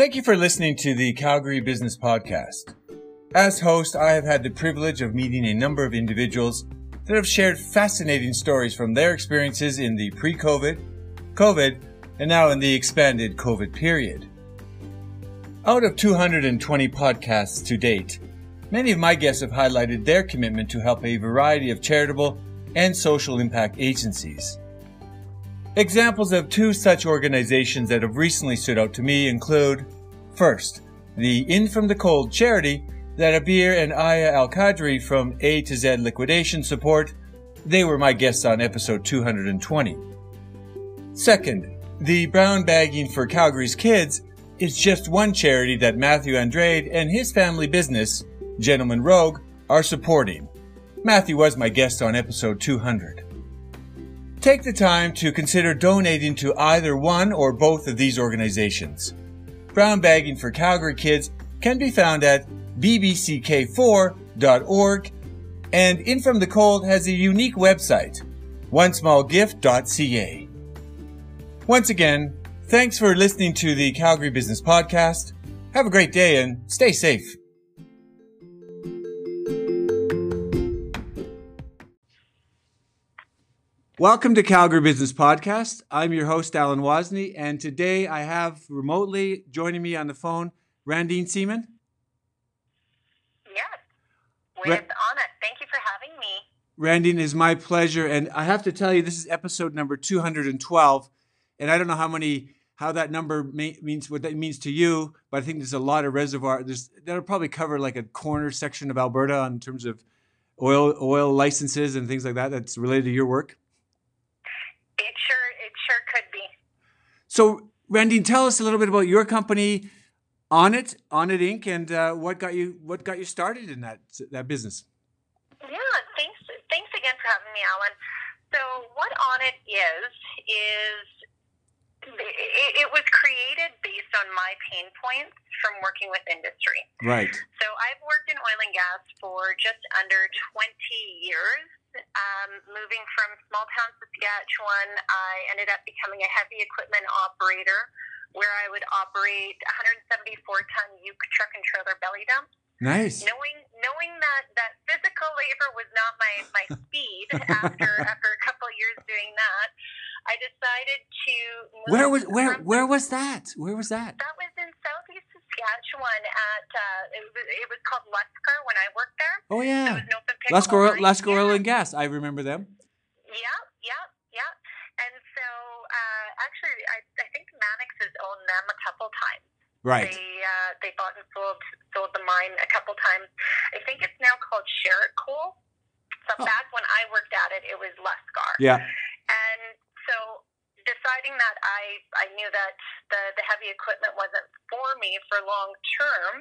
Thank you for listening to the Calgary Business Podcast. As host, I have had the privilege of meeting a number of individuals that have shared fascinating stories from their experiences in the pre COVID, COVID, and now in the expanded COVID period. Out of 220 podcasts to date, many of my guests have highlighted their commitment to help a variety of charitable and social impact agencies. Examples of two such organizations that have recently stood out to me include first, the In From the Cold charity that Abir and Aya Al Qadri from A to Z Liquidation support. They were my guests on episode 220. Second, the Brown Bagging for Calgary's Kids is just one charity that Matthew Andrade and his family business, Gentleman Rogue, are supporting. Matthew was my guest on episode 200. Take the time to consider donating to either one or both of these organizations. Brown Bagging for Calgary Kids can be found at bbck4.org and In From the Cold has a unique website, onesmallgift.ca. Once again, thanks for listening to the Calgary Business Podcast. Have a great day and stay safe. Welcome to Calgary Business Podcast. I'm your host, Alan Wozni, and today I have remotely joining me on the phone Randine Seaman. Yes, with Ra- Anna. Thank you for having me. Randine, is my pleasure, and I have to tell you, this is episode number 212, and I don't know how many how that number may, means what that means to you, but I think there's a lot of reservoir. There's that'll probably cover like a corner section of Alberta in terms of oil oil licenses and things like that. That's related to your work. It sure, it sure could be. So, Randy, tell us a little bit about your company, Onnit, Onnit Inc., and uh, what got you what got you started in that that business. Yeah, thanks. Thanks again for having me, Alan. So, what Onnit is is it, it, was created based on my pain points from working with industry. Right. So I've worked in oil and gas for just under 20 years um, moving from small town Saskatchewan, I ended up becoming a heavy equipment operator where I would operate 174 ton uke truck and trailer belly dump. Nice. Knowing knowing that that physical labor was not my my speed after after a couple of years doing that, I decided to. where was where where was that? Where was that? That was in southeast Saskatchewan at uh, it, was, it was called Luscar when I worked there. Oh yeah. Luscar Luscar Oil and Gas. I remember them. Yeah, yeah, yeah. And so uh, actually, I, I think Mannix has owned them a couple times. Right. They uh, they bought and sold sold the mine a couple times. I think it's now called Sherritt Coal. So oh. back when I worked at it, it was Luscar. Yeah. And so deciding that I I knew that the the heavy equipment wasn't for me for long term,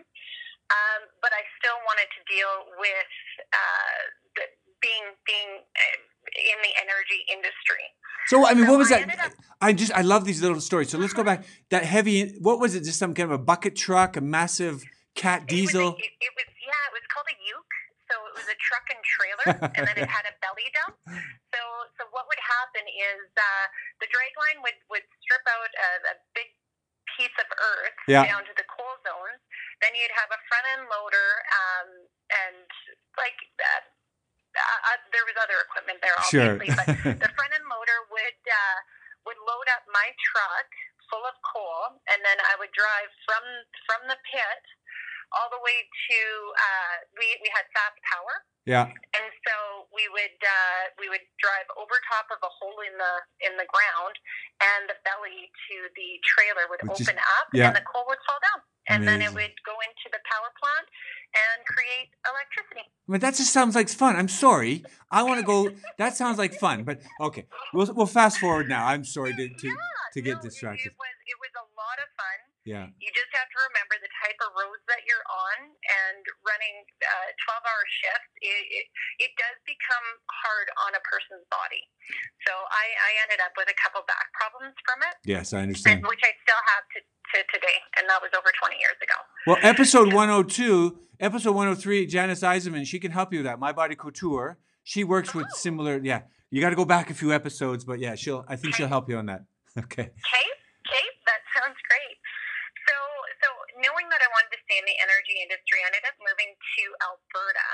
um, but I still wanted to deal with uh, the, being being uh, in the energy industry. So I mean, so what was I that? Up, I just I love these little stories. So let's go back. That heavy. What was it? Just some kind of a bucket truck, a massive cat diesel. It was, a, it, it was yeah. It was called a uke. Was a truck and trailer, and then it had a belly dump. So so what would happen is uh, the dragline would would strip out a, a big piece of earth yeah. down to the coal zones. Then you'd have a front end loader um, and like. Uh, uh, there was other equipment there, obviously, sure. but the front end loader would uh, would load up my truck full of coal, and then I would drive from from the pit all the way to uh, we we had fast power. Yeah. And so we would uh, we would drive over top of a hole in the in the ground, and the belly to the trailer would Which open is, up, yeah. and the coal would fall down, and Amazing. then it would go into the power plant, and create electricity. But that just sounds like fun. I'm sorry. I want to go. that sounds like fun. But okay, we'll we'll fast forward now. I'm sorry to to, yeah, to get no, distracted. It was it was a lot of fun. Yeah. You just have to remember the type of roads that you're on and running uh, 12 hour shifts. It, it, it does become hard on a person's body. So I, I ended up with a couple back problems from it. Yes, I understand. Which I still have to, to today, and that was over 20 years ago. Well, episode 102 Episode 103, Janice Eisenman, she can help you with that. My Body Couture. She works with oh. similar, yeah. You got to go back a few episodes, but yeah, she'll. I think she'll help you on that. Okay. Okay, okay, that sounds great knowing that I wanted to stay in the energy industry, I ended up moving to Alberta.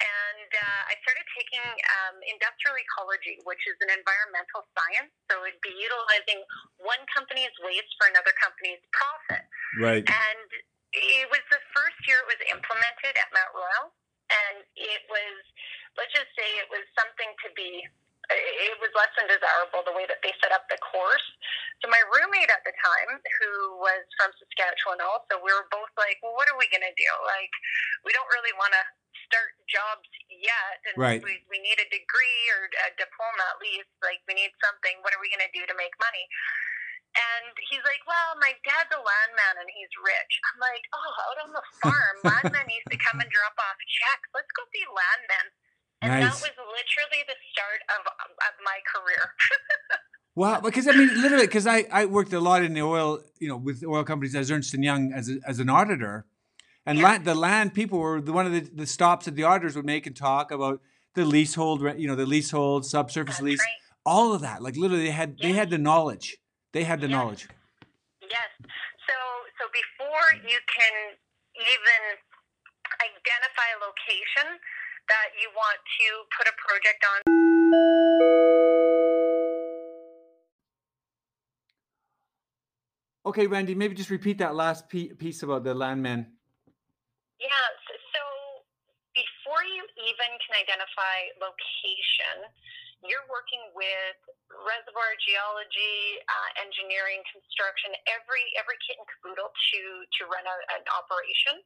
And uh, I started taking um, industrial ecology, which is an environmental science. So it'd be utilizing one company's waste for another company's profit. Right. And it was the first year it was implemented at Mount Royal. And it was, let's just say, it was something to be it was less than desirable the way that they set up the course. So my roommate at the time, who was from Saskatchewan, also, we were both like, "Well, what are we going to do? Like, we don't really want to start jobs yet, and Right. we we need a degree or a diploma at least. Like, we need something. What are we going to do to make money?" And he's like, Well, my dad's a landman and he's rich. I'm like, Oh, out on the farm, landmen used to come and drop off checks. Let's go be landmen. And Nice. that was literally the start of, of my career. Well, because I mean, literally, because I, I worked a lot in the oil, you know, with oil companies as Ernst and Young as a, as an auditor, and Yeah. land, the land people were the, one of the, the stops that the auditors would make and talk about the leasehold, you know, the leasehold, subsurface That's lease, right. all of that. Like literally, they had they had the knowledge. They had the Yeah. knowledge. Yes. So so before you can even identify a location that you want to put a project on Okay, Randy, maybe just repeat that last piece about the landmen. Yeah, so, so before you even can identify location, you're working with reservoir geology, uh, engineering, construction, every every kit and caboodle to to run a, an operation.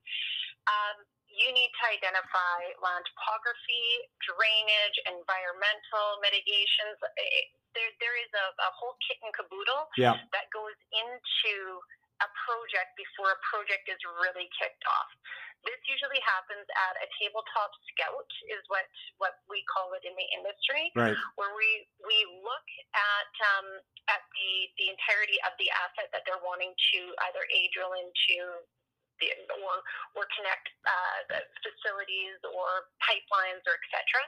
Um, you need to identify land topography, drainage, environmental mitigations. Eh, There, there is a, a whole kit and caboodle Yeah. that goes into a project before a project is really kicked off. This usually happens at a tabletop scout, is what what we call it in the industry, Right. where we we look at um, at the the entirety of the asset that they're wanting to either a drill into. Or or connect uh, facilities or pipelines or etc.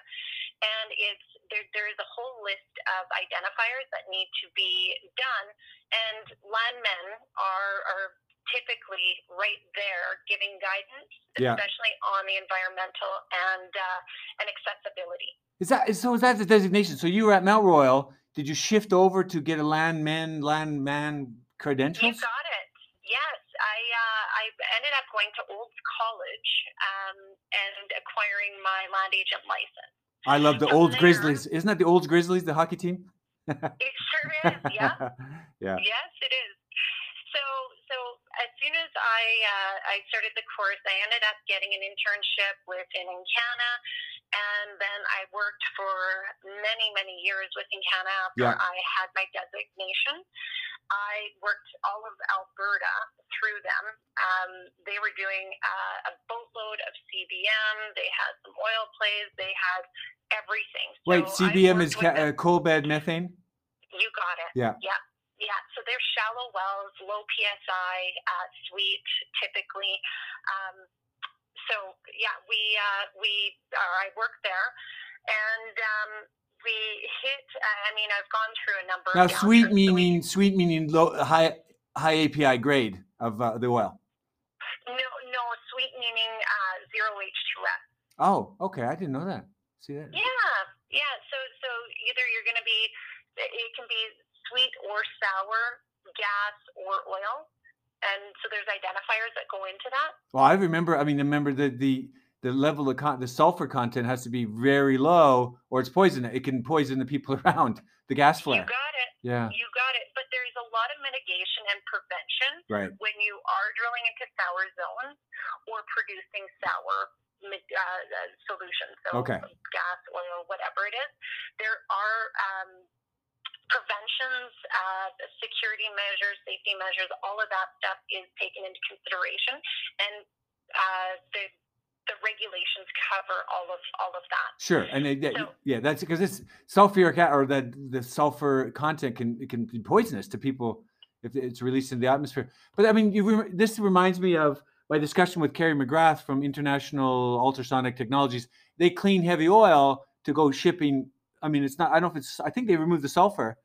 And it's there. There is a whole list of identifiers that need to be done, and landmen are are typically right there giving guidance, Yeah. especially on the environmental and uh, and accessibility. Is that so? Is that the designation? So you were at Mount Royal. Did you shift over to get a landman landman credentials? You got it. Yes, I uh, I ended up going to Olds College um, and acquiring my land agent license. I love the From Olds Grizzlys. Isn't that the Olds Grizzlys, the hockey team? It sure is. Yeah. yeah. Yes, it is. So, so as soon as I uh, I started the course, I ended up getting an internship with Encana, and then I worked for many many years with Encana after Yeah. I had my designation. I worked all of Alberta through them. Um, they were doing uh, a boatload of CBM. They had some oil plays. They had everything. So Wait, I CBM is ca- uh, coal bed methane. You got it. Yeah. Yeah. Yeah. So they're shallow wells, low PSI, uh, sweet typically. Um, so yeah, we uh, we uh, I worked there, and um, we hit. I mean, I've gone through a number. Now, of sweet downturns. So we- meaning sweet meaning low high high API grade of uh, the oil. no, no, sweet meaning uh, zero H two S. Oh, okay. I didn't know that. See that? Yeah, yeah. So so either you're going to be, it can be sweet or sour, gas or oil, and so there's identifiers that go into that. Well, I remember. I mean, remember the the the level of con- the sulfur content has to be very low, or it's poison. It can poison the people around. The gas flare. You got it. Yeah. You got it. But there's a lot of mitigation and prevention Right. when you are drilling into sour zones or producing sour uh, uh, solutions. So Okay. gas, oil, whatever it is. There are um, preventions, uh, security measures, safety measures. All of that stuff is taken into consideration, and uh, the the regulations cover all of all of that. Sure, and So- yeah, that's because it's sulfuric or the the sulfur content can it can be poisonous to people if it's released into the atmosphere. But I mean, you, this reminds me of my discussion with Kerry McGrath from International Ultrasonic Technologies. They clean heavy oil to go shipping. I mean, it's not. I don't know if it's. I think they remove the sulfur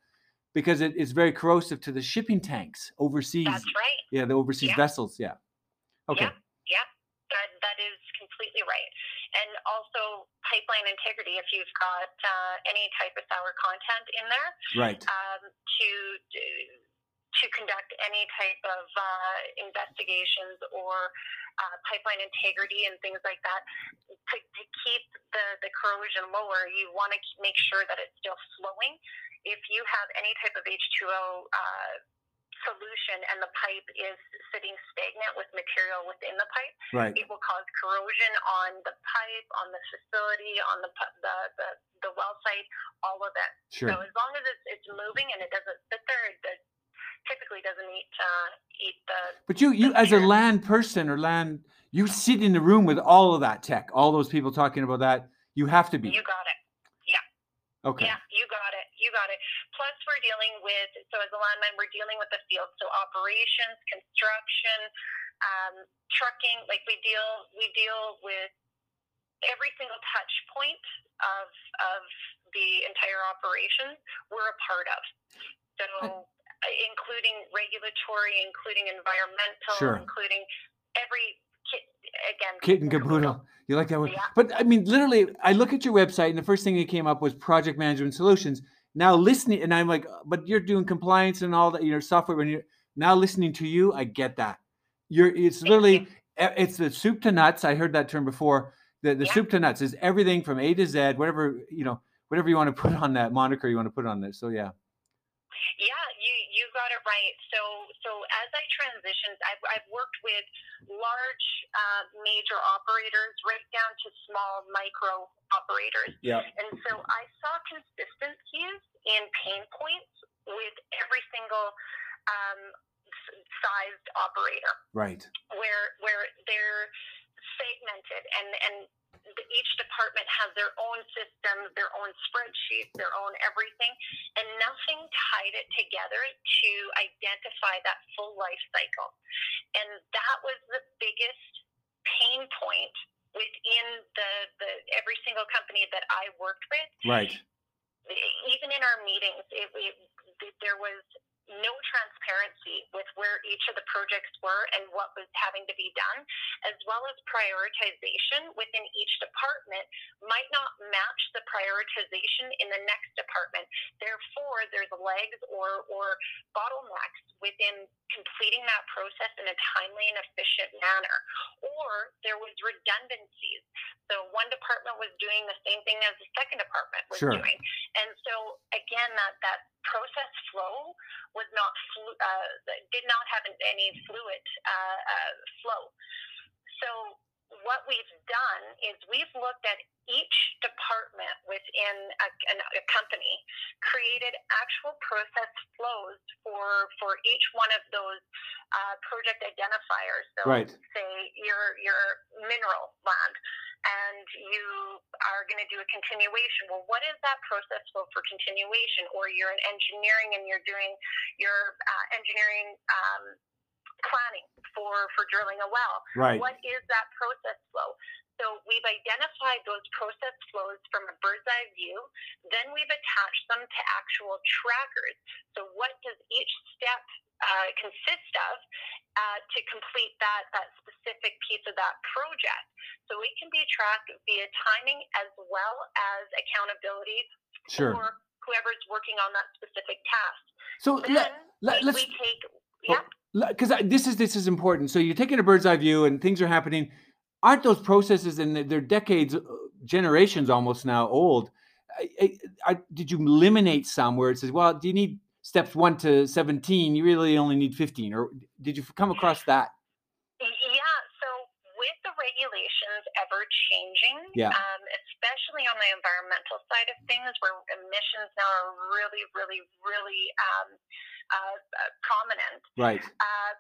because it is very corrosive to the shipping tanks overseas. That's right. Yeah, the overseas Yeah. vessels. Yeah. Okay. Yeah. Yeah, that that is completely right. And also pipeline integrity if you've got uh, any type of sour content in there. Right. Um, to to conduct any type of uh, investigations or uh, pipeline integrity and things like that. To, to keep the, the corrosion lower, you want to make sure that it's still flowing. If you have any type of H2O uh, solution and the pipe is sitting stagnant with material within the pipe, right. it will cause corrosion on the pipe, on the facility, on the the, the, the well site, all of it. Sure. So as long as it's, it's moving and it doesn't sit there, it typically doesn't eat uh, eat the. But you you as a land person or land, you sit in the room with all of that tech, all those people talking about that. You have to be. You got it. Yeah. Okay. Yeah, you got it. You got it. Plus, we're dealing with, so as a landman, we're dealing with the field. So operations, construction, um, trucking, like we deal, we deal with every single touch point of, of the entire operation we're a part of. So, including regulatory, including environmental, Sure. including every kit, again, Kit and caboodle. You like that one? Yeah. But I mean, literally, I look at your website, and the first thing that came up was project management solutions. Now listening, and I'm like, uh, but you're doing compliance and all that, your software. When you're now listening to you, I get that. You're it's literally it's the soup to nuts. I heard that term before. The the Yeah. soup to nuts is everything from A to Z, whatever you know, whatever you want to put on that moniker you want to put on there. So yeah, Yeah, you you got it right. So so as I transitioned, I've I've worked with large uh, major operators right down to small micro operators, yeah, and so I saw consistencies in pain points with every single um, sized operator. Right, where where they're segmented and and each department has their own systems, their own spreadsheets, their own everything, and nothing tied it together to identify that full life cycle. And that was the biggest pain point within the, the every single company that I worked with right, even in our meetings, it, it, there was no transparency with where each of the projects were and what was having to be done, as well as prioritization within each department might not match the prioritization in the next department. Therefore, there's legs or, or bottlenecks within completing that process in a timely and efficient manner. Or there was redundancies. So one department was doing the same thing as the second department was Sure. doing. And so again, that, that process flow was not flu- uh, did not have any fluid uh, uh, flow. So what we've done is we've looked at each department within a, a company, created actual process flows for for each one of those uh, project identifiers. So Right. say your your mineral land and you are going to do a continuation. Well, what is that process flow for continuation? Or you're in engineering and you're doing your uh, engineering um, planning for, for drilling a well. right, What is that process flow? So we've identified those process flows from a bird's eye view. Then we've attached them to actual trackers. So what does each step uh, consist of uh, to complete that, that specific piece of that project? So we can be tracked via timing as well as accountability sure. for whoever's working on that specific task. So Then let, let, we, let's we take, Oh, yep. because this is this is important. So you're taking a bird's eye view, and things are happening. Aren't those processes and they're decades, uh, generations almost now old? I, I, I, did you eliminate some where it says, well, do you need steps one to seventeen? You really only need fifteen, or did you come across that? Yeah, so with the regulations ever changing, Yeah. um, especially on the environmental side of things, where emissions now are really, really, really um, uh, uh, prominent, Right. uh,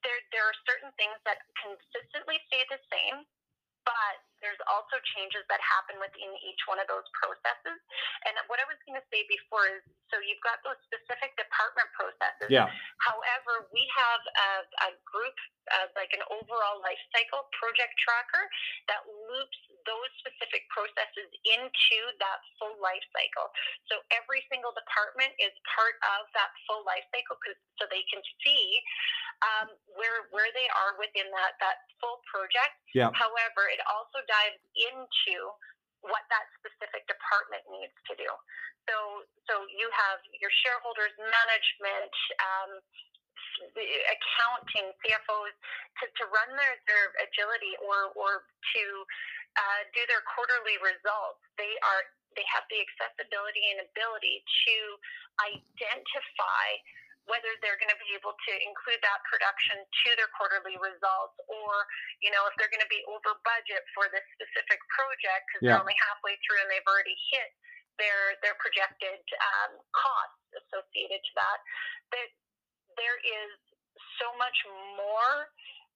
there there are certain things that consistently stay the same, but there's also changes that happen within each one of those processes. And what I was going to say before is, so you've got those specific department processes. Yeah. However, we have a, a group, uh, like an overall life cycle project tracker that loops those specific processes into that full life cycle. So every single department is part of that full life cycle so they can see um, where where they are within that that full project. Yeah. However, it also dives into what that specific department needs to do. So, so you have your shareholders, management, um, accounting, CFOs to, to run their, their agility or, or to uh, do their quarterly results. They are they have the accessibility and ability to identify whether they're going to be able to include that production to their quarterly results or you know if they're going to be over budget for this specific project because yeah. they're only halfway through and they've already hit their their projected um, costs associated to that that there is so much more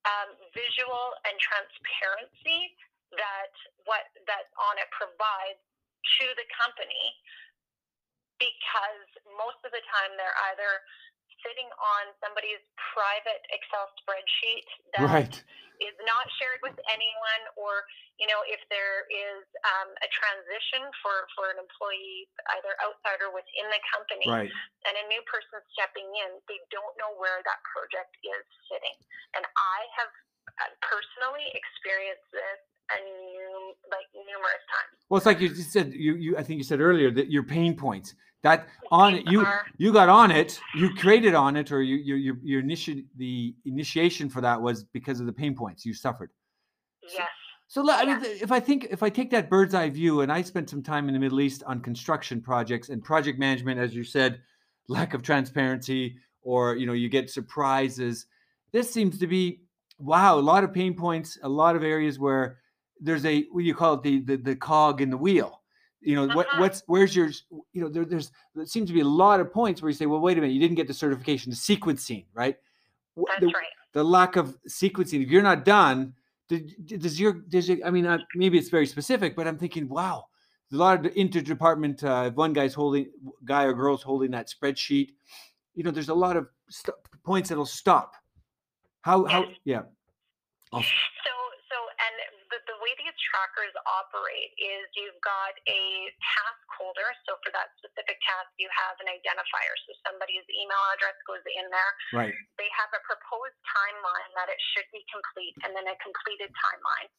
um, visual and transparency that what that Onnit provides to the company because most of the time they're either sitting on somebody's private Excel spreadsheet that right. is not shared with anyone, or you know, if there is um, a transition for for an employee, either outside or within the company, right. and a new person stepping in, they don't know where that project is sitting. And I have uh, personally experienced this and like numerous times. Well, it's like you said. You, you I think you said earlier that your pain points that on it you you got on it you created on it, or you you your, your initi- the initiation for that was because of the pain points you suffered. Yes. So, so I mean, if I think if I take that bird's eye view, and I spent some time in the Middle East on construction projects and project management, as you said, lack of transparency, or you know, you get surprises. This seems to be wow, a lot of pain points, a lot of areas where there's a what do you call it the the, the cog in the wheel you know uh-huh. what what's where's your you know there, there's there seems to be a lot of points where you say well wait a minute you didn't get the certification the sequencing right? That's the, right. the lack of sequencing if you're not done does your does your, i mean uh, maybe it's very specific but i'm thinking wow a lot of interdepartment uh, if one guy's holding guy or girl's holding that spreadsheet you know there's a lot of st- points that'll stop. How how yeah. I'll, so trackers operate is you've got a task holder. So for that specific task, you have an identifier. So somebody's email address goes in there. Right. They have a proposed timeline that it should be complete, and then a completed timeline.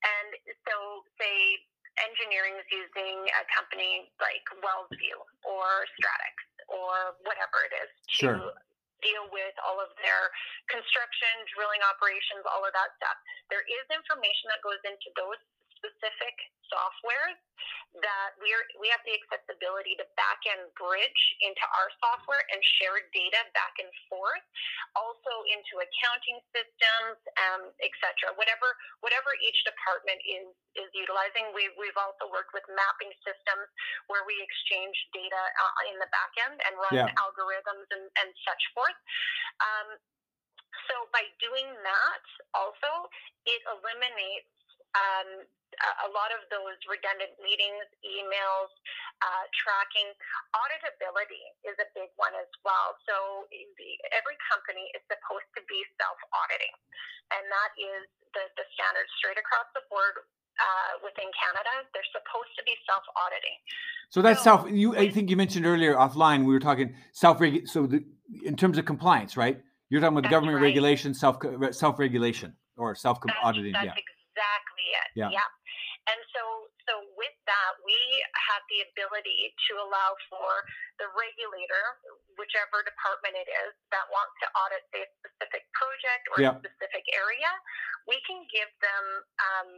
And so, say engineering is using a company like WellsView or Stratix or whatever it is to sure deal with all of their construction, drilling operations, all of that stuff. There is information that goes into those specific softwares that we are we have the accessibility to back end bridge into our software and share data back and forth, also into accounting systems, um, etc. Whatever whatever each department is is utilizing. We we've also worked with mapping systems where we exchange data uh, in the back end and run yeah. algorithms and, and such forth. Um, so by doing that, also it eliminates um, a lot of those redundant meetings, emails, uh, tracking. Auditability is a big one as well. So every company is supposed to be self-auditing, and that is the, the standard straight across the board uh, within Canada. They're supposed to be self-auditing. So that's so, self. You, I think you mentioned earlier offline. We were talking self. So the, in terms of compliance, right? You're talking about government right. regulation, self self regulation, or self auditing. Yeah. exactly it. Yeah. yeah. And so, so with that, we have the ability to allow for the regulator, whichever department it is, that wants to audit a specific project or yeah. a specific area, we can give them um,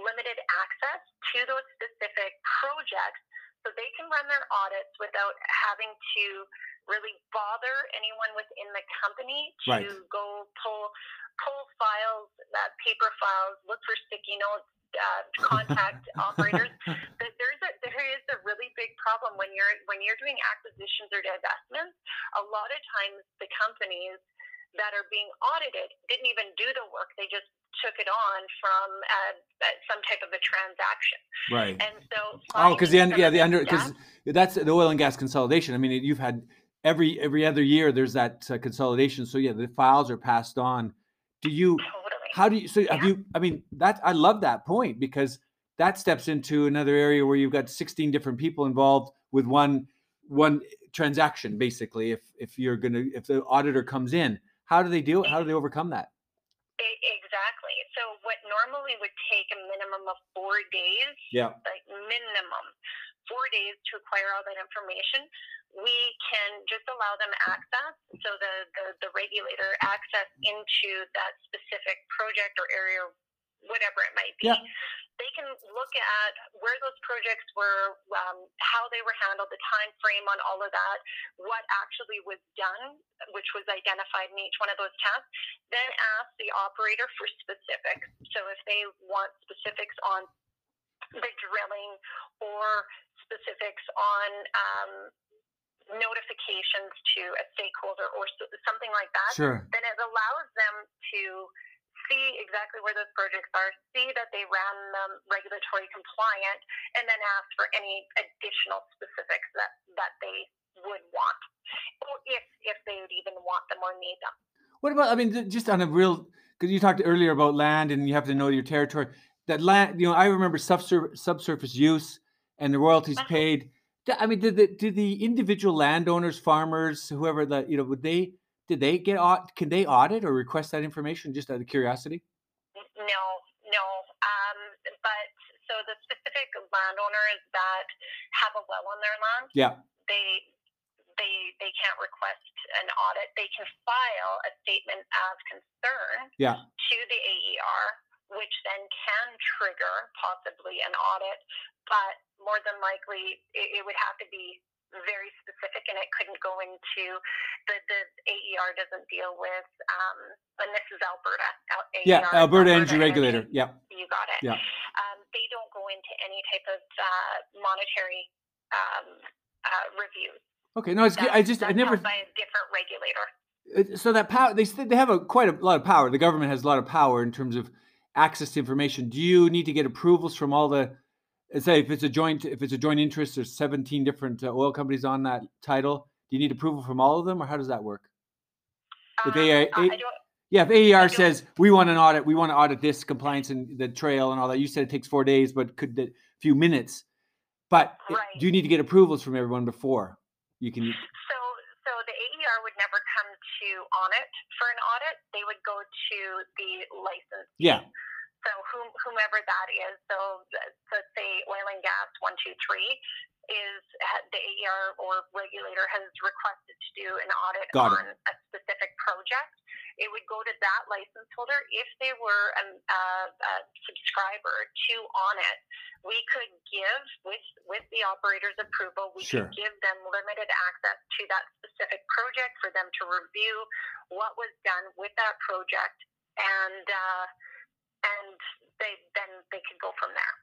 limited access to those specific projects so they can run their audits without having to really bother anyone within the company to right. go pull pull files, uh, paper files, look for sticky notes, uh, contact operators. But there's a there is a really big problem when you're when you're doing acquisitions or divestments. A lot of times, the companies that are being audited didn't even do the work; they just took it on from uh, uh some type of a transaction. Right. And so, oh, because the yeah the under because that's the oil and gas consolidation. I mean, you've had every every other year there's that uh, consolidation. So yeah, the files are passed on. Do you? how do you so yeah. have you i mean that i love that point because that steps into another area where you've got 16 different people involved with one one transaction basically if if you're gonna if the auditor comes in how do they do it how do they overcome that exactly So what normally would take a minimum of four days, Yeah. like minimum four days to acquire all that information, we can just allow them access. So the, the, the regulator access into that specific project or area, whatever it might be. Yeah. They can look at where those projects were, um, how they were handled, the time frame on all of that, what actually was done, which was identified in each one of those tasks. Then ask the operator for specifics. So if they want specifics on the drilling or specifics on um, notifications to a stakeholder or something like that, Sure. then it allows them to see exactly where those projects are, see that they ran them regulatory compliant, and then ask for any additional specifics that, that they would want, or if, if they would even want them or need them. What about? I mean, just on a real because you talked earlier about land and you have to know your territory. That land, you know, I remember subsur- subsurface use and the royalties Mhm. paid. I mean, did the did the individual landowners, farmers, whoever that you know, would they did they get can they audit or request that information just out of curiosity? No, no. Um, but so the specific landowners that have a well on their land, Yeah, they they they can't request an audit. They can file a statement of concern yeah, to the AER, which then can trigger possibly an audit. But more than likely, it, it would have to be very specific, and it couldn't go into the the AER doesn't deal with. Um, and this is Alberta. Al- yeah. AER, Alberta Energy Regulator. Energy. Yeah, You got it. Yeah. Um, they don't go into any type of uh, monetary um, uh, reviews. okay. No, it's good. I That's- just I never. by a different regulator. So that power they they have a quite a lot of power the government has a lot of power in terms of access to information do you need to get approvals from all the say if it's a joint if it's a joint interest there's 17 different uh, oil companies on that title do you need approval from all of them or how does that work If Um, AER I don't, yeah if aer says we want an audit we want to audit this compliance and the trail and all that you said it takes four days but could a few minutes but uh, Right. do you need to get approvals from everyone before you can So, so the AER would never come to audit for an audit. They would go to the license. yeah So whom, whomever that is. So let's say oil and gas one two three is the AER or regulator has requested to do an audit Got it. on a specific project. It would go to that license holder. If they were a, a, a subscriber to on it, we could give with with the operator's approval, we Sure. could give them limited access to that specific project for them to review what was done with that project, and uh, and they then they can go from there.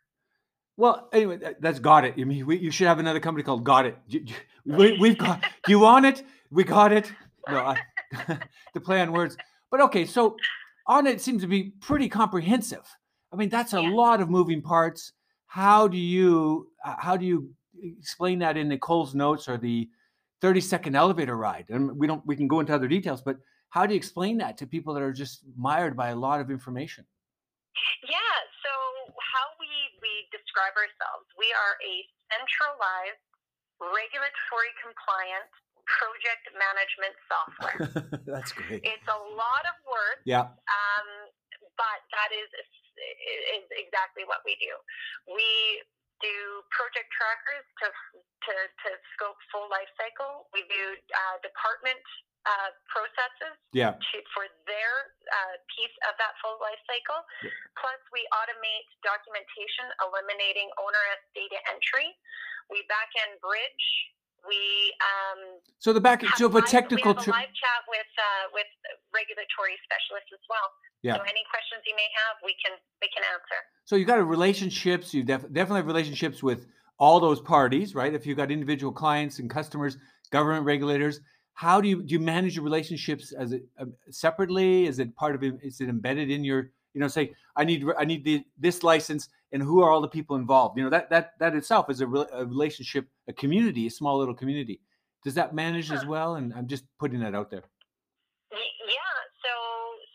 Well, anyway, that- that's got it. I mean, we, you should have another company called Got It. You- you- We, we've got. Do you want it? We got it. No, I, the play on words. But okay, so on it seems to be pretty comprehensive. I mean, that's a Yeah. lot of moving parts. How do you uh, how do you explain that in Coles Notes or the thirty second elevator ride? And we don't we can go into other details, but how do you explain that to people that are just mired by a lot of information? Yeah. So how we we describe ourselves, we are a centralized, regulatory compliant project management software. that's great. it's a lot of work. Yeah. um, but that is is exactly what we do. We do project trackers to to, to scope full life cycle. We do uh, department uh, processes Yeah. to, for their uh, piece of that full life cycle. Yeah. Plus, we automate documentation, eliminating onerous data entry. We back end bridge. We um, So the back, so for technical, we have a live chat with uh, with regulatory specialists as well. Yeah. So any questions you may have, we can we can answer. so you got a relationships. You def- definitely have relationships with all those parties, right? If you've got individual clients and customers, government regulators, how do you do you manage your relationships as it um, separately? Is it part of it? Is it embedded in your, you know, say I need I need the, this license, and who are all the people involved? You know, that that that itself is a, re- a relationship, a community, a small little community. Does that manage as well? And I'm just putting that out there. Yeah. So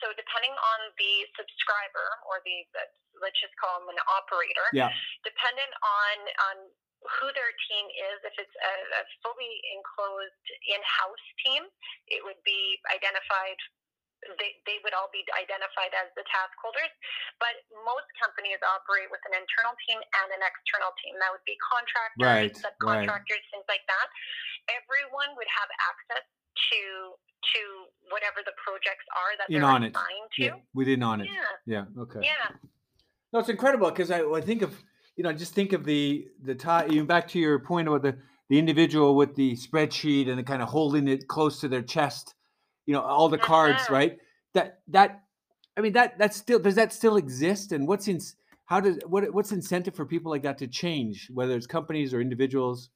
so depending on the subscriber or the, the let's just call them an operator. Yeah. Dependent on on who their team is, if it's a, a fully enclosed in-house team, it would be identified they, they would all be identified as the task holders. But most companies operate with an internal team and an external team. That would be contractors, right, subcontractors, right. things like that. Everyone would have access to to whatever the projects are that in they're on it. assigned to. Yeah, within on it. Yeah. Yeah. Okay. Yeah. No, it's incredible because I, I think of you know just think of the the tie even back to your point about the the individual with the spreadsheet and the kind of holding it close to their chest, you know, all the cards, Mhm. right? That that I mean that that still does that still exist and what's in how does what what's incentive for people like that to change whether it's companies or individuals?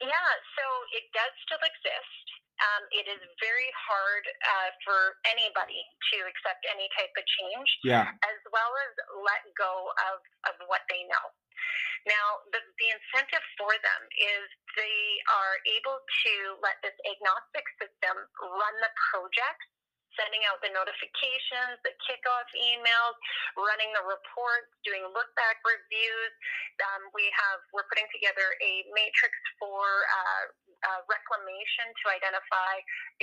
Yeah, so it does still exist. Um, it is very hard uh, for anybody to accept any type of change, Yeah. as well as let go of, of what they know. Now, the, the incentive for them is they are able to let this agnostic system run the project, sending out the notifications, the kickoff emails, running the reports, doing look back reviews. Um, we have we're putting together a matrix for uh, uh, reclamation to identify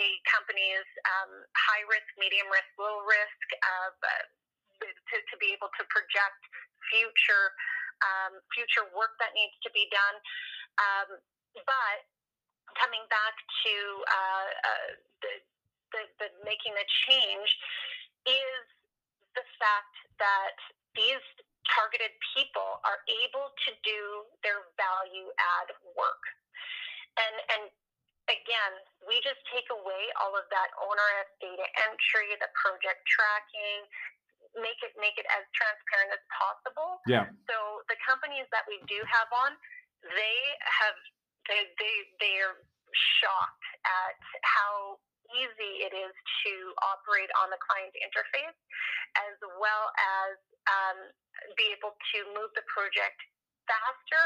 a company's um, high risk, medium risk, low risk, uh, to, to be able to project future um, future work that needs to be done. Um, but coming back to uh, uh, the, the, the making the change is the fact that these targeted people are able to do their value add work. And, and again, we just take away all of that onerous data entry, the project tracking, make it make it as transparent as possible. Yeah. So the companies that we do have on, they have they they they're shocked at how easy it is to operate on the client interface, as well as um, be able to move the project faster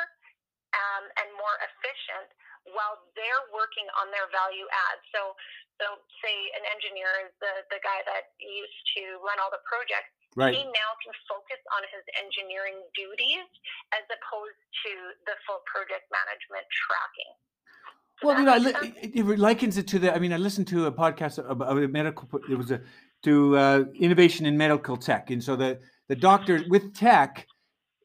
um, and more efficient while they're working on their value add. So, so say an engineer is the, the guy that used to run all the projects. Right. He now can focus on his engineering duties as opposed to the full project management tracking. Well, you know, I li- it, it likens it to the. I mean, I listened to a podcast about a medical. It was a to uh, innovation in medical tech, and so the the doctor with tech,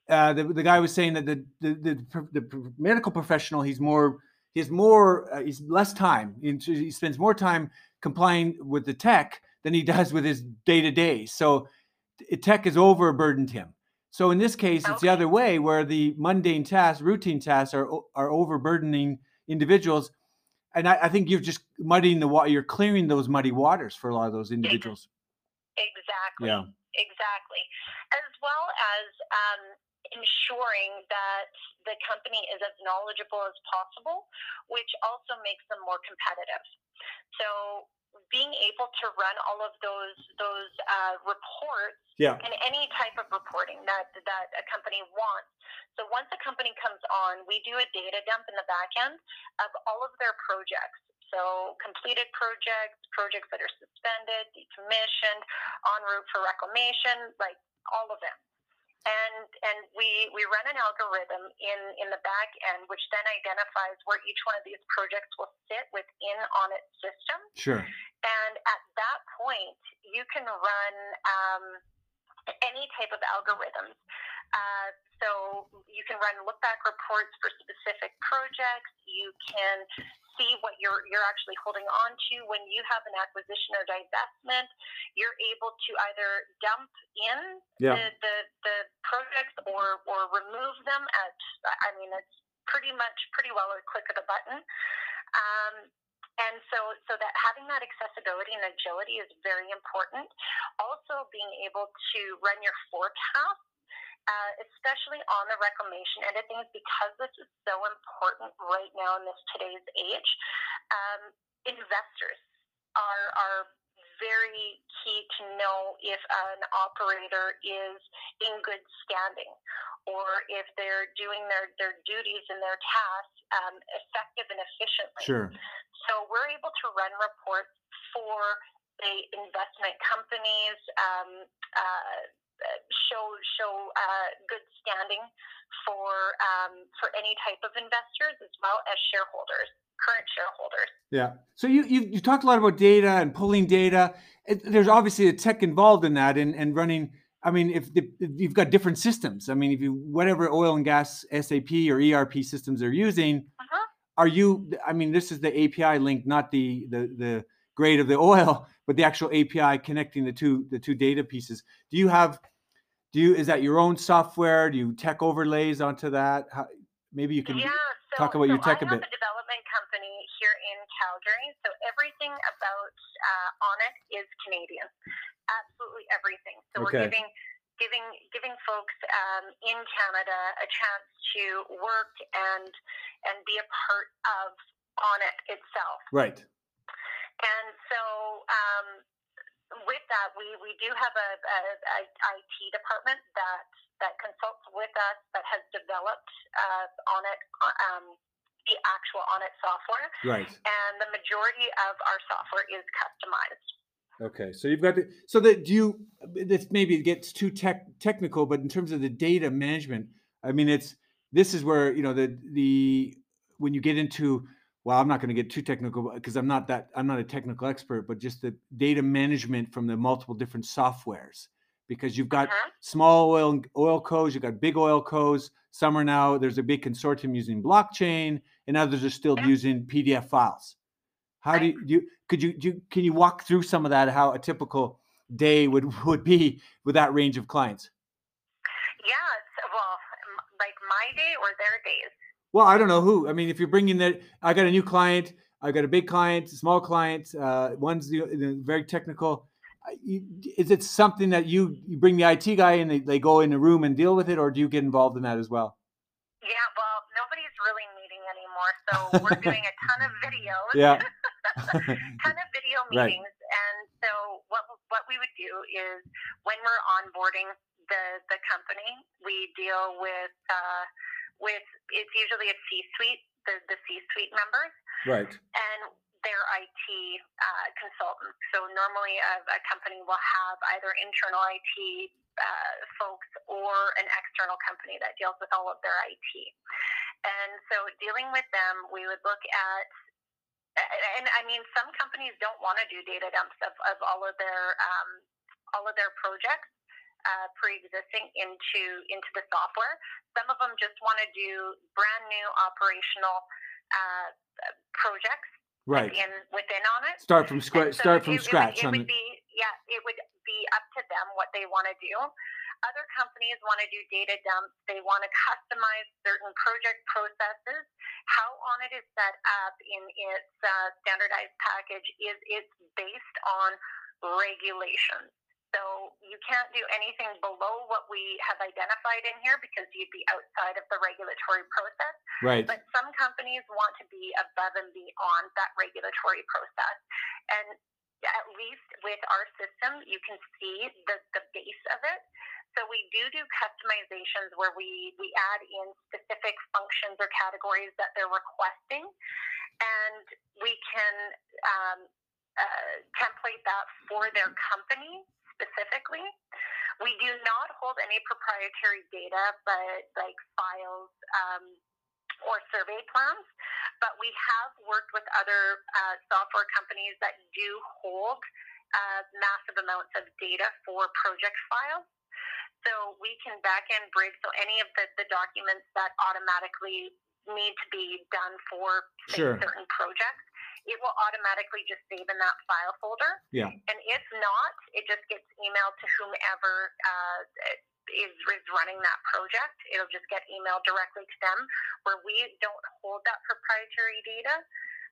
uh, the the guy was saying that the the the, the medical professional he's more he has more uh, he's less time. He spends more time complying with the tech than he does with his day to day. So tech has overburdened him. So in this case, it's the other way, where the mundane tasks, routine tasks, are are overburdening individuals. And I, I think you're just muddying the water. You're clearing those muddy waters for a lot of those individuals. Exactly. Yeah. Exactly. As well as um, ensuring that the company is as knowledgeable as possible, which also makes them more competitive. So being able to run all of those those uh, reports Yeah. and any type of reporting that that a company wants. So once a company comes on, we do a data dump in the back end of all of their projects. So completed projects, projects that are suspended, decommissioned, en route for reclamation, like all of them. And and we, we run an algorithm in, in the back end which then identifies where each one of these projects will sit within on its system. Sure. And at that point, you can run um, any type of algorithms. Uh, so you can run look back reports for specific projects. You can see what you're you're actually holding on to when you have an acquisition or divestment. You're able to either dump in Yeah. the, the the projects or or remove them at. I mean, it's pretty much pretty well a click of the button. Um, and so, so that having that accessibility and agility is very important. Also, being able to run your forecast, uh, especially on the reclamation end of things, because this is so important right now in this today's age. Um, investors are are very key to know if an operator is in good standing or if they're doing their, their duties and their tasks um, effective and efficiently. Sure. So we're able to run reports for the investment companies, um, uh, show show uh, good standing for um, for any type of investors as well as shareholders. current shareholders. Yeah. So you you you talked a lot about data and pulling data. It, there's obviously a tech involved in that and and running. I mean, if, the, if you've got different systems, I mean, if you whatever oil and gas SAP or ERP systems they're using, uh-huh. are you? I mean, this is the API link, not the the the grade of the oil, but the actual API connecting the two the two data pieces. Do you have? Do you is that your own software? Do you tech overlays onto that? How, maybe you can yeah, so, talk about so your tech I a bit. a development company here in Calgary, so everything about uh, on it is Canadian. Absolutely everything. So okay. we're giving giving giving folks um, in Canada a chance to work and and be a part of on it itself. Right. And so um, with that, we, we do have a, a, a, IT department that that consults with us that has developed uh, on it um, the actual on it software. Right. And the majority of our software is customized. Okay, so you've got the, so that do you this maybe gets too tech technical, but in terms of the data management, I mean it's this is where you know the the when you get into well, I'm not going to get too technical because I'm not that I'm not a technical expert, but just the data management from the multiple different softwares. Because you've got uh-huh. small oil oil cos, you've got big oil cos. Some are now there's a big consortium using blockchain, and others are still yeah. using PDF files. How right. do, you, do you could you do you, can you walk through some of that? How a typical day would would be with that range of clients? Yeah, well, like my day or their days. Well, I don't know who. I mean, if you're bringing that, I got a new client. I got a big client, small client. Uh, one's the, the very technical. Is it something that you, you bring the IT guy and they, they go in a room and deal with it, or do you get involved in that as well? Yeah, well, nobody's really meeting anymore, so we're doing a ton of videos. Yeah. ton of video meetings, right. and so what what we would do is when we're onboarding the the company, we deal with. Uh, with it's usually a C-suite, the, the C-suite members, right, and their IT uh, consultant. So normally a, a, company will have either internal IT uh, folks or an external company that deals with all of their IT. And so dealing with them, we would look at and I mean, some companies don't want to do data dumps of, of all of their um, all of their projects uh, pre-existing into into the software. Some of them just want to do brand new operational uh, projects right. within within on it. Start from scratch. So start from it, scratch. It, would, it would be yeah. It would be up to them what they want to do. Other companies want to do data dumps. They want to customize certain project processes. How on it is set up in its uh, standardized package is it's based on regulations. So you can't do anything below what we have identified in here because you'd be outside of the regulatory process. Right. But some companies want to be above and beyond that regulatory process. And at least with our system, you can see the, the base of it. So we do do customizations where we, we add in specific functions or categories that they're requesting. And we can um, uh, template that for their company specifically. We do not hold any proprietary data, but like files um, or survey plans. But we have worked with other uh, software companies that do hold uh, massive amounts of data for project files. So we can back end bridge. So any of the, the documents that automatically need to be done for say, sure. certain projects it will automatically just save in that file folder. Yeah. And if not, it just gets emailed to whomever uh, is, is running that project. It'll just get emailed directly to them, where we don't hold that proprietary data.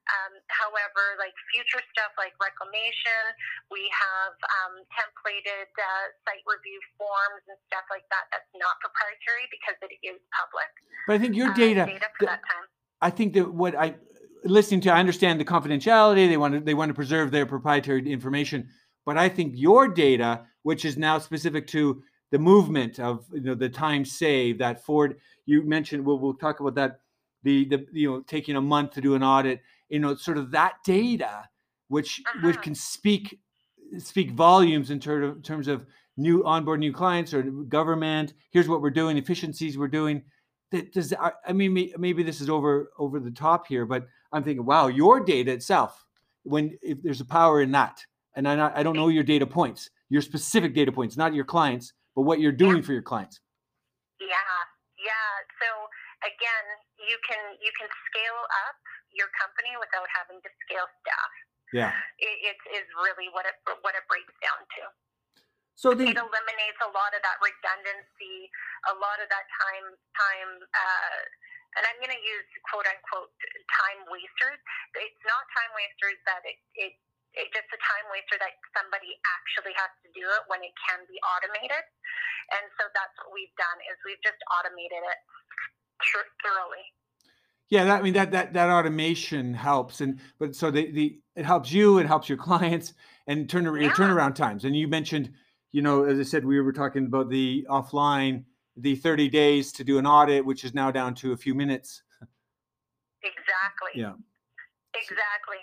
Um, however, like future stuff like reclamation, we have um, templated uh, site review forms and stuff like that. That's not proprietary because it is public. But I think your data, uh, data for that time. I think that what I listening to, I understand the confidentiality. They want to they want to preserve their proprietary information, but I think your data, which is now specific to the movement of you know the time saved, that Ford you mentioned. We'll we'll talk about that. The the you know taking a month to do an audit. You know, sort of that data, which uh-huh. which can speak speak volumes in ter- terms of new onboard new clients or government. Here's what we're doing, efficiencies we're doing. That does I mean maybe this is over over the top here, but I'm thinking, wow, your data itself, when if there's a power in that, and I, I don't know your data points, your specific data points, not your clients, but what you're doing yeah. for your clients. Yeah, yeah. So again, you can you can scale up your company without having to scale staff. Yeah, it, it is really what it what it breaks down to. So the, it eliminates a lot of that redundancy, a lot of that time time. Uh, and I'm going to use quote unquote time wasters. It's not time wasters that it, it it's just a time waster that somebody actually has to do it when it can be automated. And so that's what we've done is we've just automated it thoroughly. Yeah, that, I mean that that that automation helps, and but so the the it helps you, it helps your clients, and turn yeah. your turnaround times. And you mentioned, you know, as I said, we were talking about the offline, the thirty days to do an audit, which is now down to a few minutes. Exactly. Yeah. Exactly.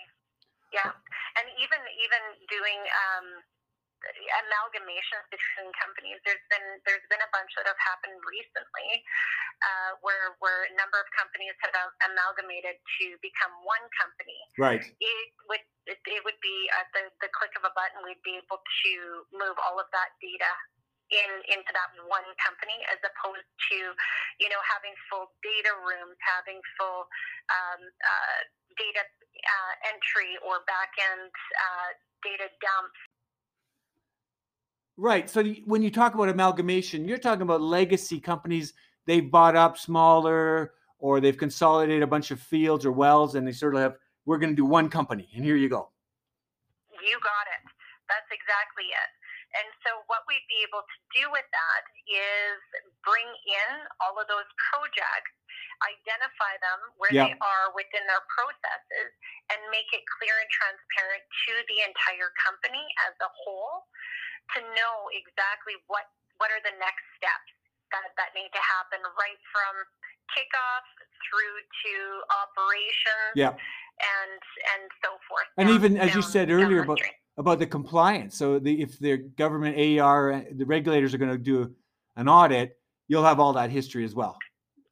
Yeah, and even even doing um, amalgamations between companies. There's been there's been a bunch that have happened recently, uh, where where a number of companies have amalgamated to become one company. Right. It would it, it would be at the the click of a button. We'd be able to move all of that data in into that one company as opposed to you know having full data rooms having full um, uh, data uh, entry or backend uh, data dumps Right. So when you talk about amalgamation, you're talking about legacy companies they've bought up smaller or they've consolidated a bunch of fields or wells and they sort of have, we're going to do one company and here you go. You got it. That's exactly it. And so what we'd be able to do with that is bring in all of those projects, identify them where yep. they are within their processes, and make it clear and transparent to the entire company as a whole to know exactly what what are the next steps that, that need to happen right from kickoff through to operations yeah. and and so forth. And down, even as down, you said earlier about about the compliance. So the if the government AER the regulators are going to do an audit, you'll have all that history as well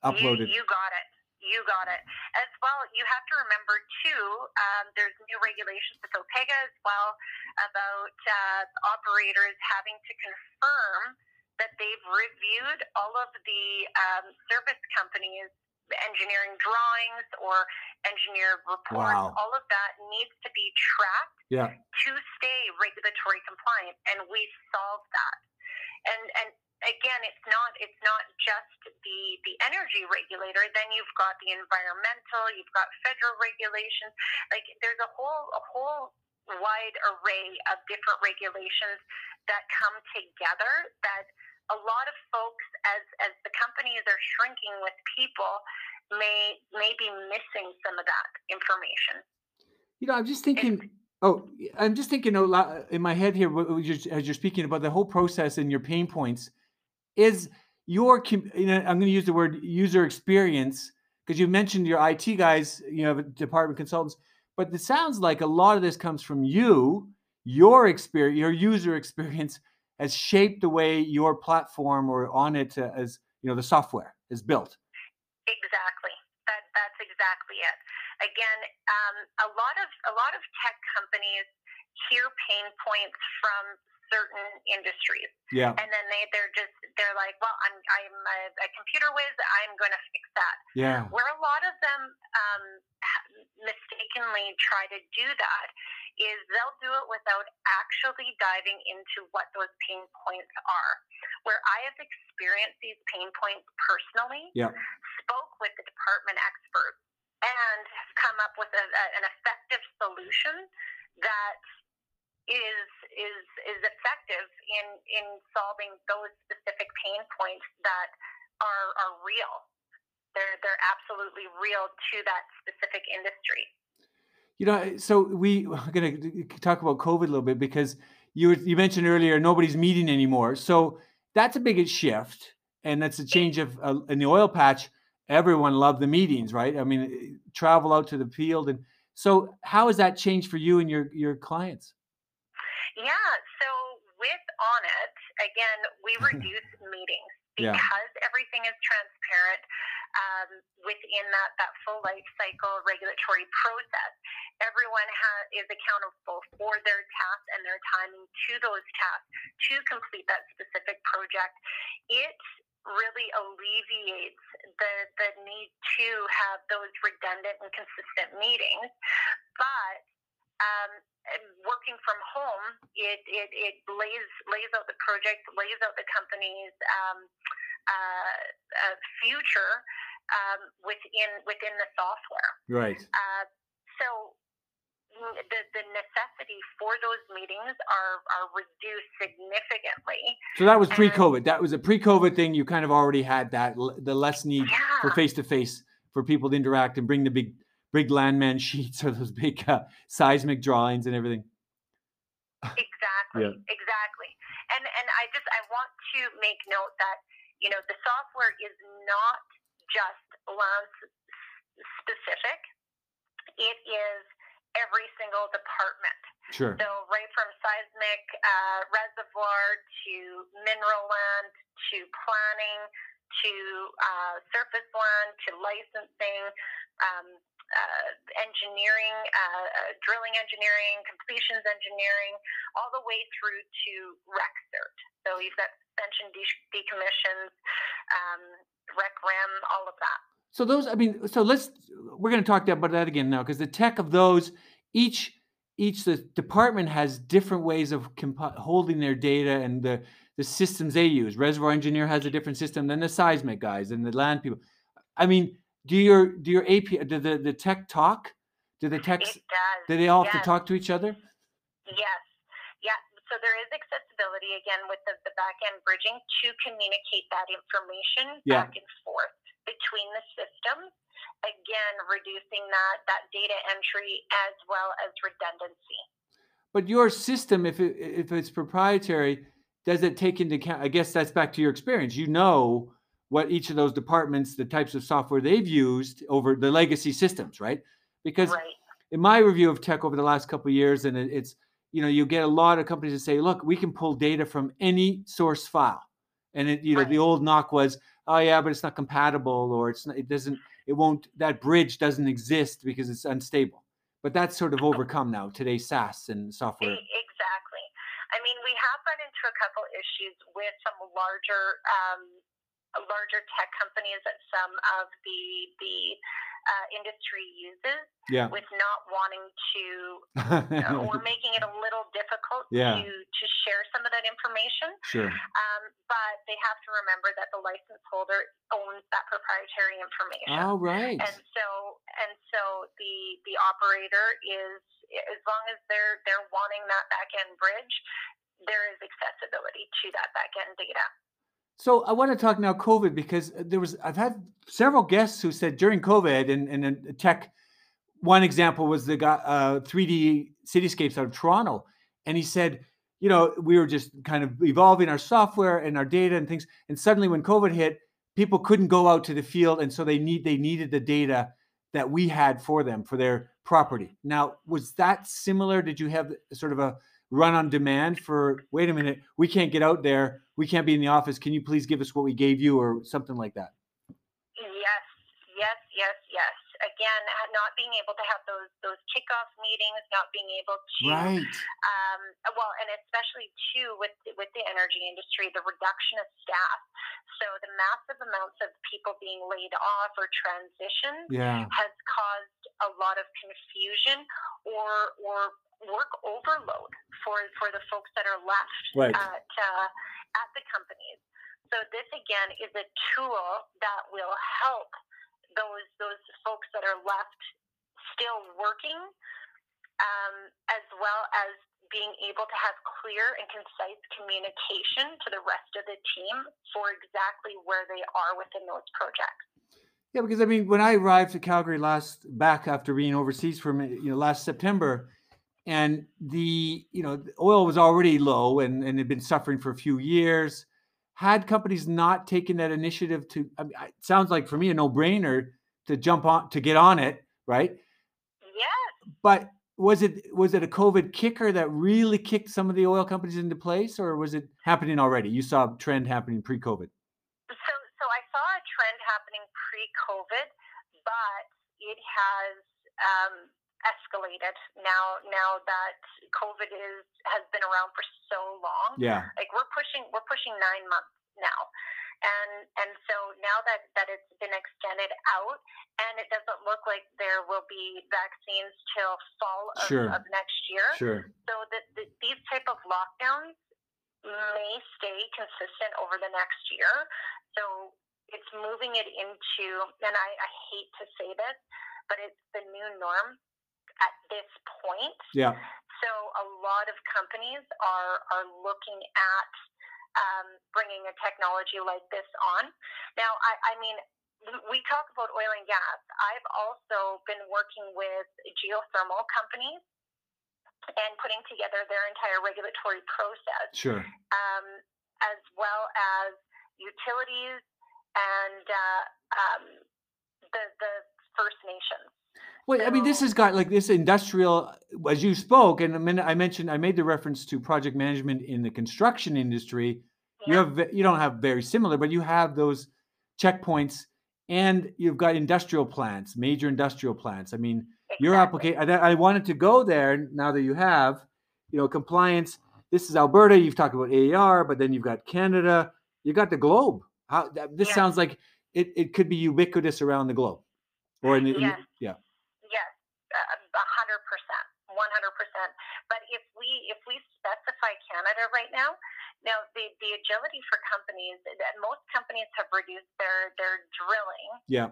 uploaded. You, you got it. You got it. As well, you have to remember too. Um, there's new regulations with APEGA as well about uh, operators having to confirm that they've reviewed all of the um, service companies engineering drawings or engineer reports, wow. all of that needs to be tracked yeah. to stay regulatory compliant, and we solve that. And and again, it's not it's not just the the energy regulator. Then you've got the environmental, you've got federal regulations. Like there's a whole a whole wide array of different regulations that come together that a lot of folks as as the companies are shrinking with people may may be missing some of that information. You know, I'm just thinking. It's, oh, I'm just thinking in my head here as you're speaking about the whole process and your pain points is your you know, I'm going to use the word user experience because you mentioned your IT guys, you know, department consultants, but it sounds like a lot of this comes from you, your experience, your user experience has shaped the way your platform or on it uh, as you know the software is built. Exactly. That, that's exactly it. Again, um, a lot of a lot of tech companies hear pain points from certain industries. Yeah. And then they they're just they're like, well, I'm I'm a, a computer whiz. I'm going to fix that. Yeah. Where a lot of them um, mistakenly try to do that is they'll do it without actually diving into what those pain points are. Where I have experienced these pain points personally, yeah. spoke with the department experts, and have come up with a, a, an effective solution that is is is effective in in solving those specific pain points that are are real. They're they're absolutely real to that specific industry. You know, so we are going to talk about COVID a little bit because you you mentioned earlier nobody's meeting anymore. So that's a big shift, and that's a change of uh, in the oil patch. Everyone loved the meetings, right? I mean, travel out to the field, and so how has that changed for you and your your clients? Yeah, so with On It, again, we reduce meetings because yeah. everything is transparent. um, within that, that full life cycle regulatory process. Everyone ha- is accountable for their tasks and their timing to those tasks to complete that specific project. It really alleviates the, the need to have those redundant and consistent meetings. But um, working from home, it, it, it lays lays out the project, lays out the company's um, uh, uh, future um, within within the software. Right. Uh, so the, the necessity for those meetings are, are reduced significantly. So that was pre-COVID. That was a pre-COVID thing. You kind of already had that the less need yeah. for face-to-face for people to interact and bring the big big landman sheets or those big uh, seismic drawings and everything. Exactly. yeah. Exactly. And and I just I want to make note that you know the software is not just land specific. It is every single department. Sure. So right from seismic uh, reservoir to mineral land to planning to uh, surface land to licensing, um, uh, engineering, uh, uh, drilling engineering, completions engineering, all the way through to rec cert. So you've got suspension de- decommissions, um, rec rem, all of that. So those, I mean, so let's we're going to talk about that again now because the tech of those each each the department has different ways of comp- holding their data and the the systems they use. Reservoir engineer has a different system than the seismic guys and the land people. I mean, do your do your API do the the tech talk? Do the techs do they all yes. have to talk to each other? Yes. Yeah. So there is accessibility again with the, the back end bridging to communicate that information yeah. back and forth between the systems, again, reducing that, that data entry as well as redundancy. But your system, if, it, if it's proprietary, does it take into account? I guess that's back to your experience. You know what each of those departments, the types of software they've used over the legacy systems, right? Because right. in my review of tech over the last couple of years, and it's you know you get a lot of companies that say, look, we can pull data from any source file, and it you know right. the old knock was, oh yeah, but it's not compatible or it's not, it doesn't it won't that bridge doesn't exist because it's unstable. But that's sort of overcome now today, SaaS and software. Exactly. I mean, we have into a couple issues with some larger um, larger tech companies that some of the the uh, industry uses yeah. with not wanting to or making it a little difficult yeah. to to share some of that information. Sure. Um, but they have to remember that the license holder owns that proprietary information. All right. And so and so the the operator is as long as they're they're wanting that back end bridge, there is accessibility to that backend data. So I want to talk now COVID because there was I've had several guests who said during COVID and and tech. One example was the guy uh, 3D cityscapes out of Toronto, and he said, you know, we were just kind of evolving our software and our data and things, and suddenly when COVID hit, people couldn't go out to the field, and so they need they needed the data that we had for them for their property. Now, was that similar? Did you have sort of a run on demand for wait a minute we can't get out there. We can't be in the office. Can you please give us what we gave you or something like that yes yes yes again not being able to have those those kickoff meetings not being able to right um, well and especially too with with the energy industry the reduction of staff so the massive amounts of people being laid off or transitioned yeah. has caused a lot of confusion or or work overload for for the folks that are left right. at uh, at the companies. So this again is a tool that will help those those folks that are left still working, um, as well as being able to have clear and concise communication to the rest of the team for exactly where they are within those projects. Yeah, because I mean, when I arrived to Calgary last back after being overseas for you know last September, and the you know the oil was already low and, and had been suffering for a few years had companies not taken that initiative to I mean, it sounds like for me a no-brainer to jump on to get on it right? Yes but was it was it a covid kicker that really kicked some of the oil companies into place or was it happening already? You saw a trend happening pre-covid. So so i saw a trend happening pre pre-COVID, but it has um, escalated now. Now that COVID is has been around for so long, yeah, like we're pushing we're pushing nine months now. And and so now that, that it's been extended out, and it doesn't look like there will be vaccines till fall of, sure. of next year. Sure. So that the, these type of lockdowns may stay consistent over the next year. So it's moving it into, and I, I hate to say this, but it's the new norm at this point. Yeah. So a lot of companies are are looking at um, bringing a technology like this on. Now, I, I mean, we talk about oil and gas. I've also been working with geothermal companies and putting together their entire regulatory process. Sure. Um, as well as utilities and uh, um, the the First Nations. Well, I mean, this has got like this industrial, as you spoke, and I mean, I mentioned, I made the reference to project management in the construction industry. You have, you don't have very similar, but you have those checkpoints, and you've got industrial plants, major industrial plants. I mean, your Exactly. application. I, I wanted to go there now that you have, you know, compliance. This is Alberta. You've talked about AER, but then you've got Canada. You got the globe. How this Yeah. sounds like it, it could be ubiquitous around the globe, or in, the- in the- yeah. Yes, a hundred percent, one hundred percent. But if we if we specify Canada right now, now the the agility for companies that most companies have reduced their their drilling Yeah.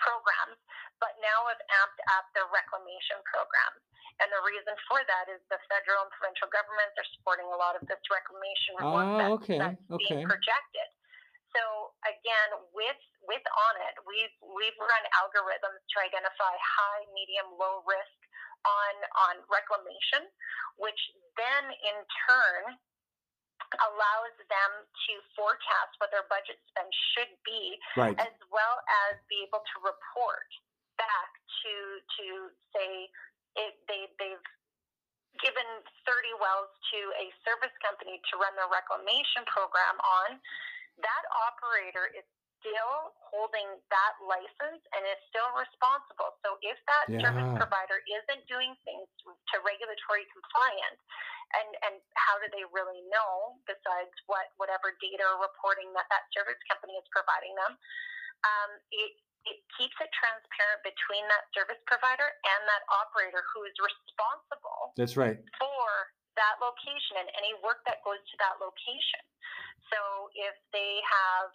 programs, but now have amped up their reclamation programs. And the reason for that is the federal and provincial governments are supporting a lot of this reclamation work Ah, that's, okay, that's okay. being projected. So again, with with on it, we've we've run algorithms to identify high, medium, low risk on on reclamation, which then in turn allows them to forecast what their budget spend should be Right. as well as be able to report back to to say if they they've given 30 wells to a service company to run their reclamation program on that operator is still holding that license and is still responsible so if that service provider isn't doing things to regulatory compliant and and how do they really know besides what whatever data or reporting that that service company is providing them um, it it keeps it transparent between that service provider and that operator who is responsible That's right. for that location and any work that goes to that location. So if they have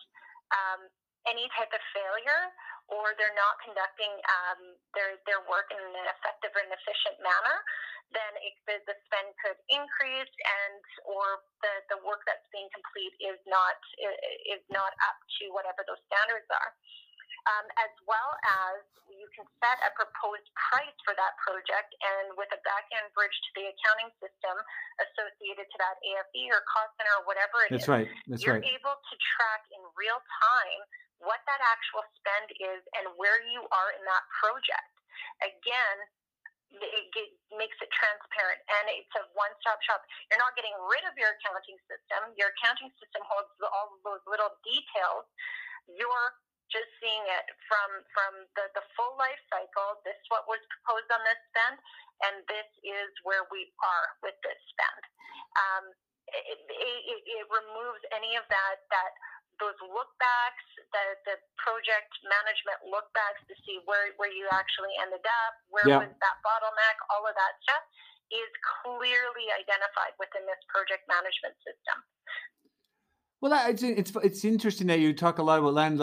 um, any type of failure or they're not conducting um, their their work in an effective and efficient manner, then it, the, the spend could increase and or the, the work that's being complete is not is not up to whatever those standards are um, as well as you can set a proposed price for that project and with a back-end bridge to the accounting system associated to that AFE or cost center or whatever it is. That's right. That's You're right. able to track in real time what that actual spend is and where you are in that project. Again, it get- makes it transparent and it's a one-stop shop. You're not getting rid of your accounting system. Your accounting system holds all those little details. You're just seeing it from from the, the full life cycle. This is what was proposed on this spend, and this is where we are with this spend. Um, it, it, it, removes any of that that those lookbacks, the the project management lookbacks to see where where you actually ended up, where Yeah. was that bottleneck, all of that stuff is clearly identified within this project management system. Well, it's it's it's interesting that you talk a lot about land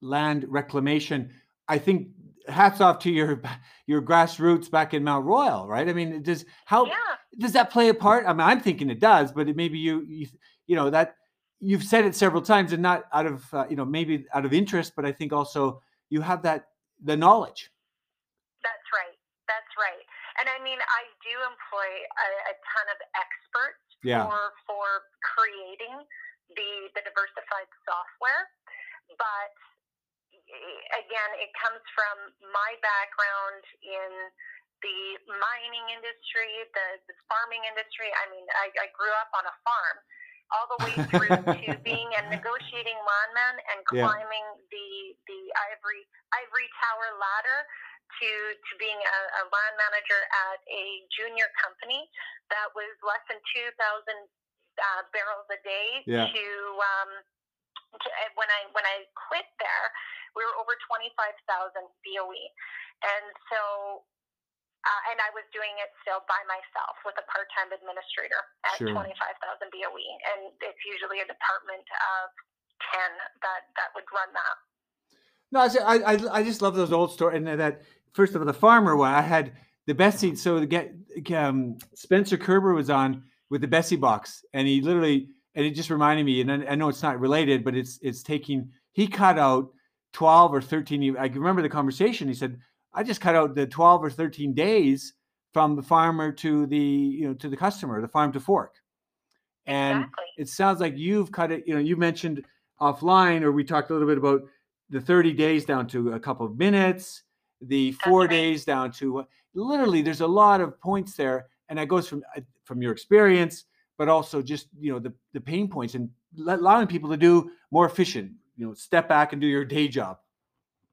land reclamation. I think hats off to your your grassroots back in Mount Royal, right? I mean, does how Yeah. does that play a part? I mean, I'm thinking it does, but it, maybe you you you know that you've said it several times and not out of uh, you know maybe out of interest, but I think also you have that the knowledge. That's right. That's right. And I mean, I do employ a, a ton of experts Yeah. for for creating the the diversified software, but again, it comes from my background in the mining industry, the, the farming industry. I mean, I, I grew up on a farm. all the way through to being a negotiating landman and climbing yeah. the the ivory ivory tower ladder to to being a, a land manager at a junior company that was less than two thousand uh, barrels a day yeah. to um to, when I when I quit there we were over 25,000 BOE. And so, uh, and I was doing it still by myself with a part time administrator at sure. 25,000 BOE. And it's usually a department of 10 that, that would run that. No, I, I, I just love those old stories. And that, first of all, the farmer one, I had the Bessie. So get um, Spencer Kerber was on with the Bessie box, and he literally, and it just reminded me. And I, I know it's not related, but it's it's taking. He cut out 12 or 13 i remember the conversation he said i just cut out the 12 or 13 days from the farmer to the you know to the customer the farm to fork and exactly. it sounds like you've cut it you know you mentioned offline or we talked a little bit about the 30 days down to a couple of minutes the four right. days down to literally there's a lot of points there and that goes from from your experience but also just you know the the pain points and allowing people to do more efficient you know step back and do your day job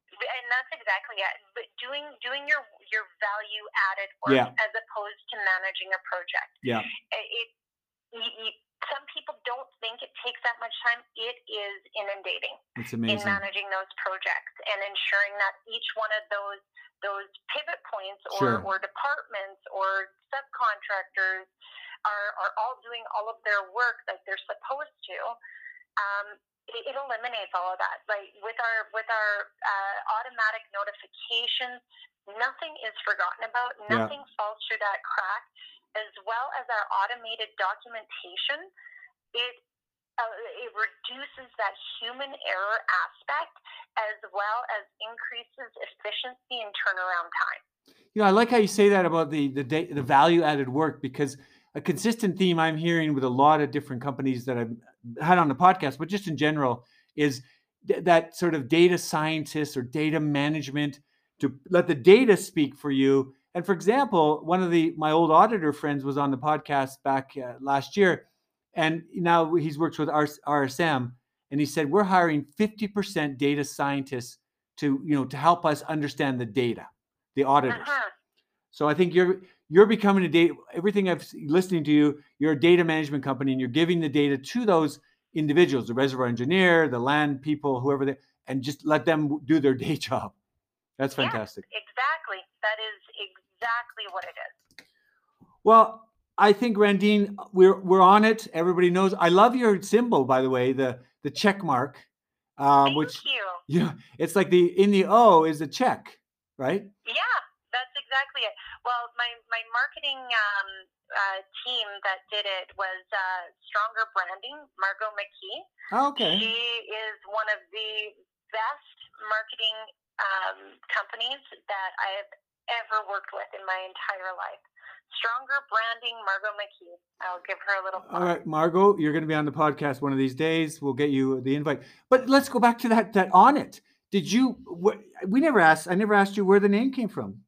and that's exactly it but doing doing your your value added work yeah. as opposed to managing a project yeah it, it, some people don't think it takes that much time. It is inundating it's amazing. in managing those projects and ensuring that each one of those those pivot points or, sure. or departments or subcontractors are, are all doing all of their work like they're supposed to. Um, it, it eliminates all of that. Like with our with our uh, automatic notifications, nothing is forgotten about. Nothing yeah. falls through that crack. As well as our automated documentation, it uh, it reduces that human error aspect as well as increases efficiency and turnaround time. You know, I like how you say that about the the the value added work because a consistent theme I'm hearing with a lot of different companies that I've had on the podcast, but just in general, is th- that sort of data scientists or data management to let the data speak for you. And for example, one of the my old auditor friends was on the podcast back uh, last year, and now he's worked with RSM, and he said we're hiring 50% data scientists to you know to help us understand the data, the auditors. Uh-huh. So I think you're you're becoming a data everything i've listening to you you're a data management company and you're giving the data to those individuals the reservoir engineer the land people whoever they and just let them do their day job. That's fantastic. exactly. That is exactly what it is. Well i think randine we're we're on it. Everybody knows i love your symbol by the way the the check mark uh, Thank which you. you know it's like the in the o is a check right? Yeah exactly it. Well, my my marketing um, uh, team that did it was uh, Stronger Branding, Margot McKee. Oh, okay. She is one of the best marketing um, companies that I have ever worked with in my entire life. Stronger Branding, Margot McKee. I'll give her a little. All right, Margot, you're going to be on the podcast one of these days. We'll get you the invite. But let's go back to that. That on it. Did you? We never asked. I never asked you where the name came from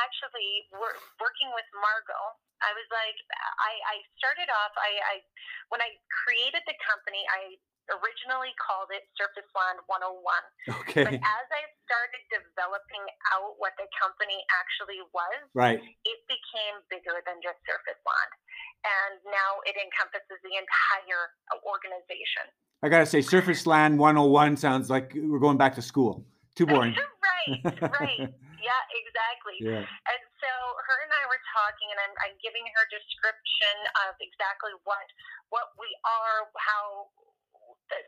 actually wor- working with Margot, I was like, I, I started off, I, I, when I created the company, I originally called it Surface Land 101. Okay. But as I started developing out what the company actually was, right. it became bigger than just Surface Land. And now it encompasses the entire organization. I got to say, Surface Land 101 sounds like we're going back to school. Too boring. right, right. Yeah, exactly. Yeah. And so her and I were talking, and I'm, I'm giving her description of exactly what what we are, how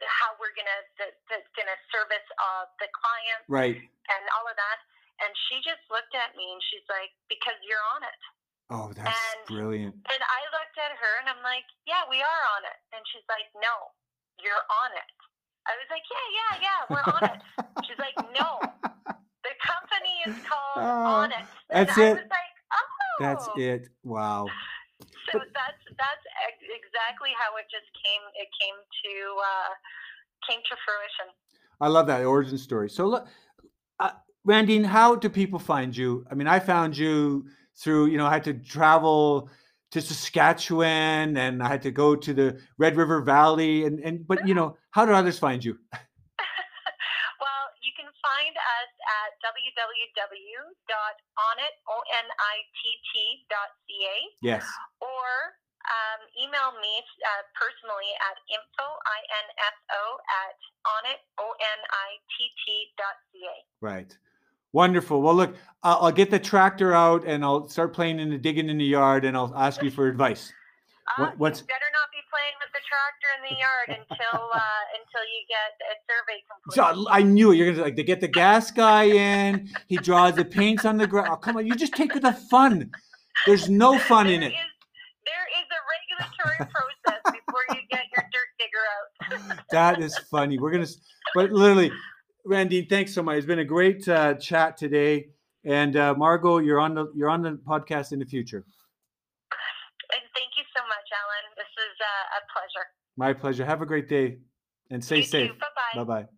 how we're gonna the, the, gonna service uh, the client, right, and all of that. And she just looked at me and she's like, "Because you're on it." Oh, that's and, brilliant. And I looked at her and I'm like, "Yeah, we are on it." And she's like, "No, you're on it." I was like, "Yeah, yeah, yeah, we're on it." she's like, "No, company is called oh, On It. And that's it. Like, oh. That's it. Wow. So but, that's that's exactly how it just came. It came to uh, came to fruition. I love that origin story. So look, uh, Randine, how do people find you? I mean, I found you through you know I had to travel to Saskatchewan and I had to go to the Red River Valley and, and but you know, how do others find you? well, you can find us www.onitt.ca. Yes. Or um, email me uh, personally at info, I-N-F-O, at onitt, O-N-I-T-T dot C-A. Right. Wonderful. Well, look, I'll, I'll, get the tractor out and I'll start playing in the digging in the yard and I'll ask you for advice. Uh, what's you better not be playing with the tractor in the yard until uh, until you get a survey complete. So I knew it. You're gonna like to get the gas guy in. He draws the paints on the ground. Oh, come on, you just take the fun. There's no fun there in it. Is, there is a regulatory process before you get your dirt digger out. that is funny. We're gonna, but literally, Randy, thanks so much. It's been a great uh, chat today. And uh, Margot, you're on the you're on the podcast in the future. And thank you so much, Alan. This is a pleasure. My pleasure. Have a great day, and stay you safe. Bye bye. Bye bye.